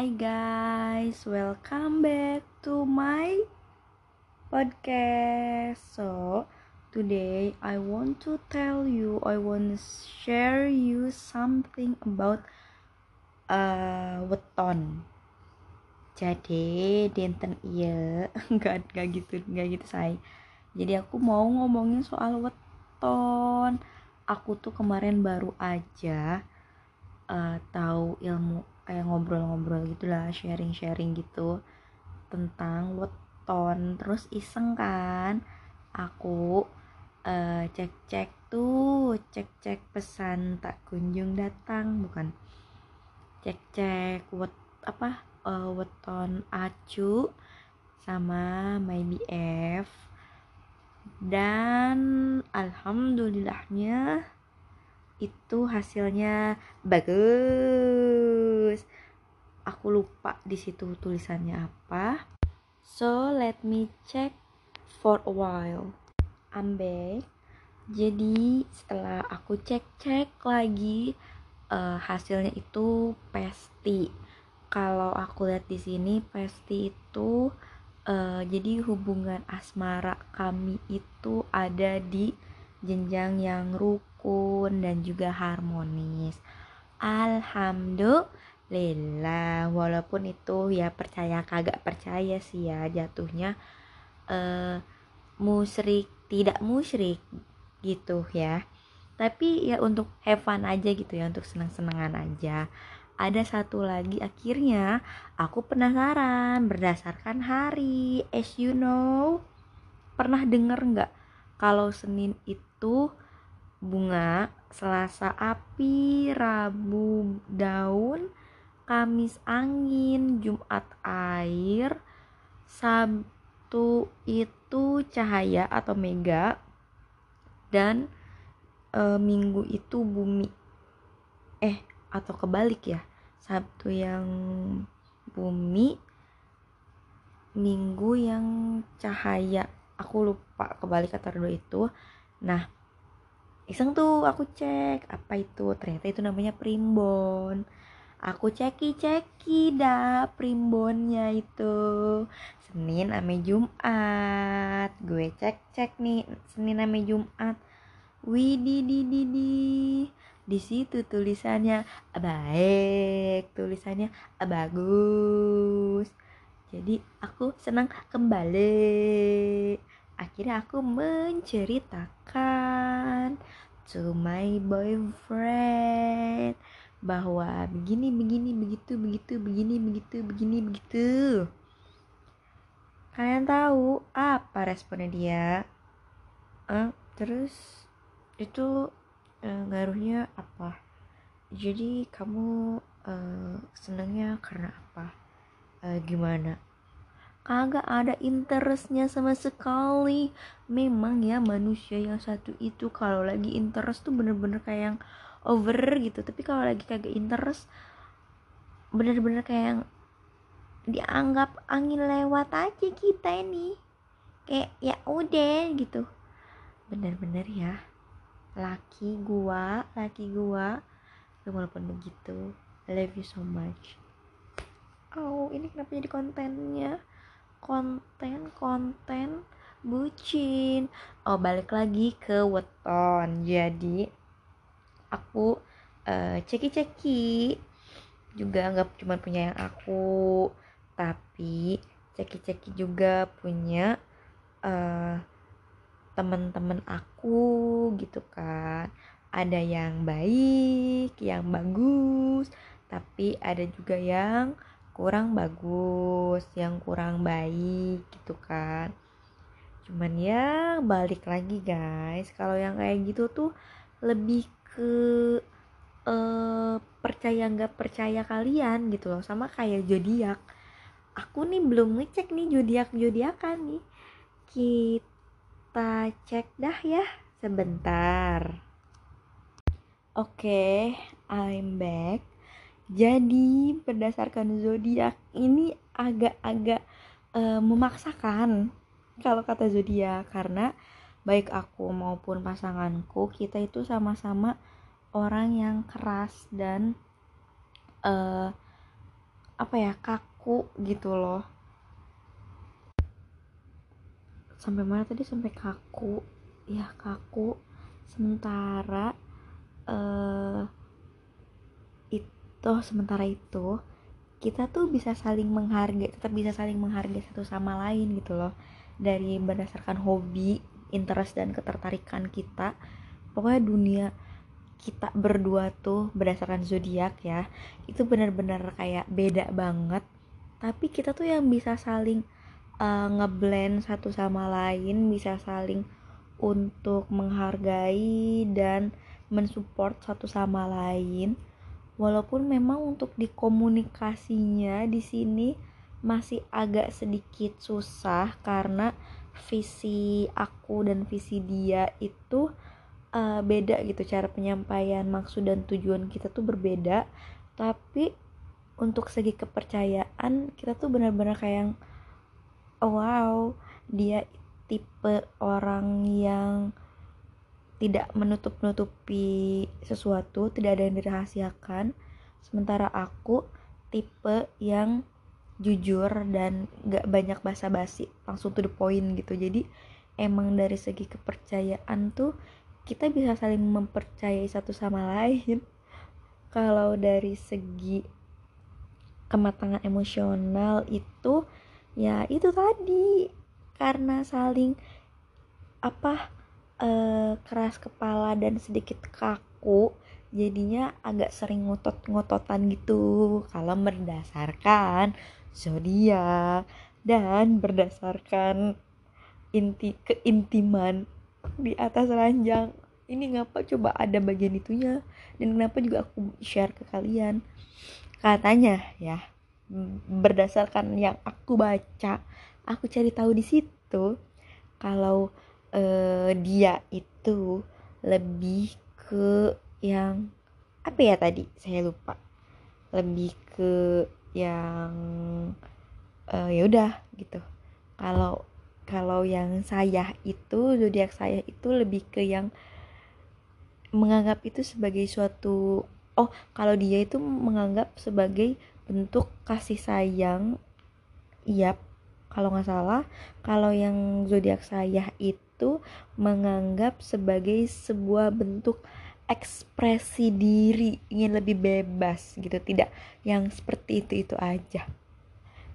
Hi guys, welcome back to my podcast. So, today I want to tell you, I want to share you something about uh, weton. Jadi, dinten iya, enggak enggak gitu, enggak gitu say. Jadi aku mau ngomongin soal weton. Aku tuh kemarin baru aja uh, tahu ilmu kayak ngobrol-ngobrol gitulah sharing-sharing gitu tentang weton. Terus iseng kan aku uh, cek-cek tuh cek-cek pesan tak kunjung datang bukan. Cek-cek wet apa uh, weton acu sama my BF dan alhamdulillahnya itu hasilnya bagus aku lupa di situ tulisannya apa. So let me check for a while. I'm back jadi setelah aku cek-cek lagi uh, hasilnya itu pasti. Kalau aku lihat di sini pasti itu uh, jadi hubungan asmara kami itu ada di jenjang yang ruk rukun dan juga harmonis. Alhamdulillah, walaupun itu ya percaya kagak percaya sih ya jatuhnya uh, musyrik tidak musyrik gitu ya. Tapi ya untuk have aja gitu ya, untuk senang-senangan aja. Ada satu lagi akhirnya aku penasaran berdasarkan hari. As you know, pernah denger nggak kalau Senin itu bunga, Selasa api, Rabu daun, Kamis angin, Jumat air, Sabtu itu cahaya atau mega, dan e, Minggu itu bumi. Eh, atau kebalik ya. Sabtu yang bumi, Minggu yang cahaya. Aku lupa kebalik kata dua itu. Nah, iseng tuh aku cek apa itu ternyata itu namanya primbon aku ceki ceki dah primbonnya itu. Senin ame Jumat. Gue cek cek nih Senin ame Jumat. Widi di di di. Di situ tulisannya baik tulisannya bagus. Jadi aku senang kembali. Akhirnya aku menceritakan to my boyfriend bahwa begini begini begitu begitu begini begitu begini begitu. Kalian tahu apa responnya dia? Uh, terus itu uh, ngaruhnya apa? Jadi kamu uh, senangnya karena apa? Uh, gimana? Kagak ada interestnya sama sekali. Memang ya manusia yang satu itu kalau lagi interest tuh bener-bener kayak yang over gitu. Tapi kalau lagi kagak interest bener-bener kayak yang dianggap angin lewat aja kita ini. Kayak ya udah gitu. Bener-bener ya. Laki gua laki gua walaupun begitu love you so much. Oh ini kenapa jadi kontennya? Konten-konten bucin. Oh balik lagi ke weton. Jadi aku uh, ceki-ceki. Juga nggak cuma punya yang aku tapi ceki-ceki juga punya uh, teman-teman aku gitu kan. Ada yang baik yang bagus tapi ada juga yang kurang bagus yang kurang baik gitu kan. Cuman ya balik lagi guys kalau yang kayak gitu tuh lebih ke uh, percaya nggak percaya kalian gitu loh. Sama kayak zodiak. Aku nih belum ngecek nih zodiak zodiakan nih. Kita cek dah ya sebentar. Oke okay, I'm back. Jadi berdasarkan zodiak ini agak-agak uh, memaksakan kalau kata zodiak. Karena baik aku maupun pasanganku kita itu sama-sama orang yang keras dan uh, apa ya kaku gitu loh. Sampai mana tadi? Sampai kaku. Ya kaku. Sementara uh, itu sementara itu kita tuh bisa saling menghargai tetap bisa saling menghargai satu sama lain gitu loh. Dari berdasarkan hobi interest dan ketertarikan kita. Pokoknya dunia kita berdua tuh berdasarkan zodiak ya itu benar-benar kayak beda banget. Tapi kita tuh yang bisa saling uh, ngeblend satu sama lain bisa saling untuk menghargai dan mensupport satu sama lain. Walaupun memang untuk dikomunikasinya di sini masih agak sedikit susah karena visi aku dan visi dia itu uh, beda gitu cara penyampaian maksud dan tujuan kita tuh berbeda tapi untuk segi kepercayaan kita tuh benar-benar kayak yang oh, wow dia tipe orang yang tidak menutup-nutupi sesuatu, tidak ada yang dirahasiakan. Sementara aku tipe yang jujur dan gak banyak basa-basi, langsung to the point gitu. Jadi emang dari segi kepercayaan tuh kita bisa saling mempercayai satu sama lain. Kalau dari segi kematangan emosional itu ya itu tadi. Karena saling apa eh, keras kepala dan sedikit kaku jadinya agak sering ngotot-ngototan gitu. Kalau berdasarkan zodiak dan berdasarkan inti keintiman di atas ranjang. Ini ngapa coba ada bagian itunya? Dan kenapa juga aku share ke kalian? Katanya ya berdasarkan yang aku baca aku cari tahu di situ kalau uh, dia itu lebih ke yang apa ya tadi? Saya lupa. Lebih ke yang uh, ya udah gitu. Kalau kalau yang saya itu zodiak saya itu lebih ke yang menganggap itu sebagai suatu oh kalau dia itu menganggap sebagai bentuk kasih sayang iya kalau nggak salah. Kalau yang zodiak saya itu menganggap sebagai sebuah bentuk ekspresi diri ingin lebih bebas gitu tidak yang seperti itu itu aja.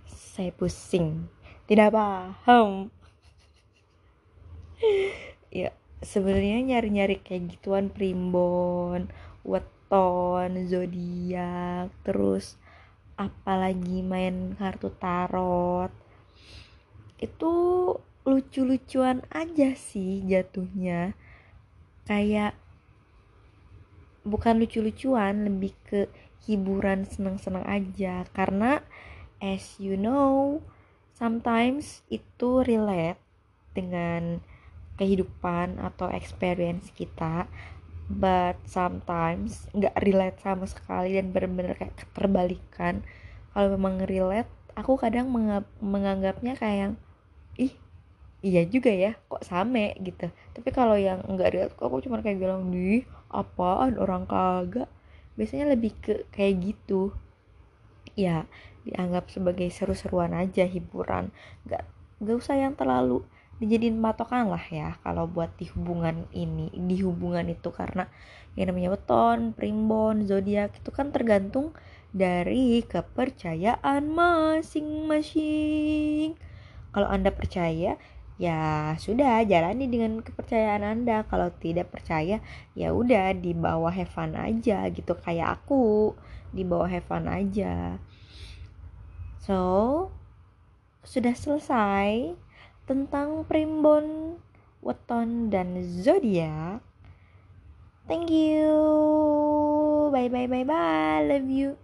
Saya pusing. Tidak paham ya sebenarnya nyari-nyari kayak gituan primbon weton zodiak terus apalagi main kartu tarot. Itu lucu-lucuan aja sih jatuhnya. Kayak bukan lucu-lucuan lebih ke hiburan senang-senang aja. Karena as you know sometimes itu relate dengan kehidupan atau experience kita but sometimes nggak relate sama sekali dan benar-benar kayak keterbalikan. Kalau memang relate aku kadang menganggapnya kayak ih iya juga ya kok same? gitu. Tapi kalau yang nggak relate aku cuma kayak bilang di apaan orang kagak. Biasanya lebih ke kayak gitu. Ya dianggap sebagai seru-seruan aja hiburan. Nggak nggak usah yang terlalu dijadiin patokan lah ya kalau buat di hubungan ini di hubungan itu karena yang namanya beton, primbon, zodiak itu kan tergantung dari kepercayaan masing-masing. Kalau Anda percaya, ya sudah jalani dengan kepercayaan Anda. Kalau tidak percaya, ya udah di bawah Heaven aja gitu kayak aku, di bawah Heaven aja. So, sudah selesai tentang primbon, weton, dan zodiak. Thank you. Bye bye bye bye. Love you.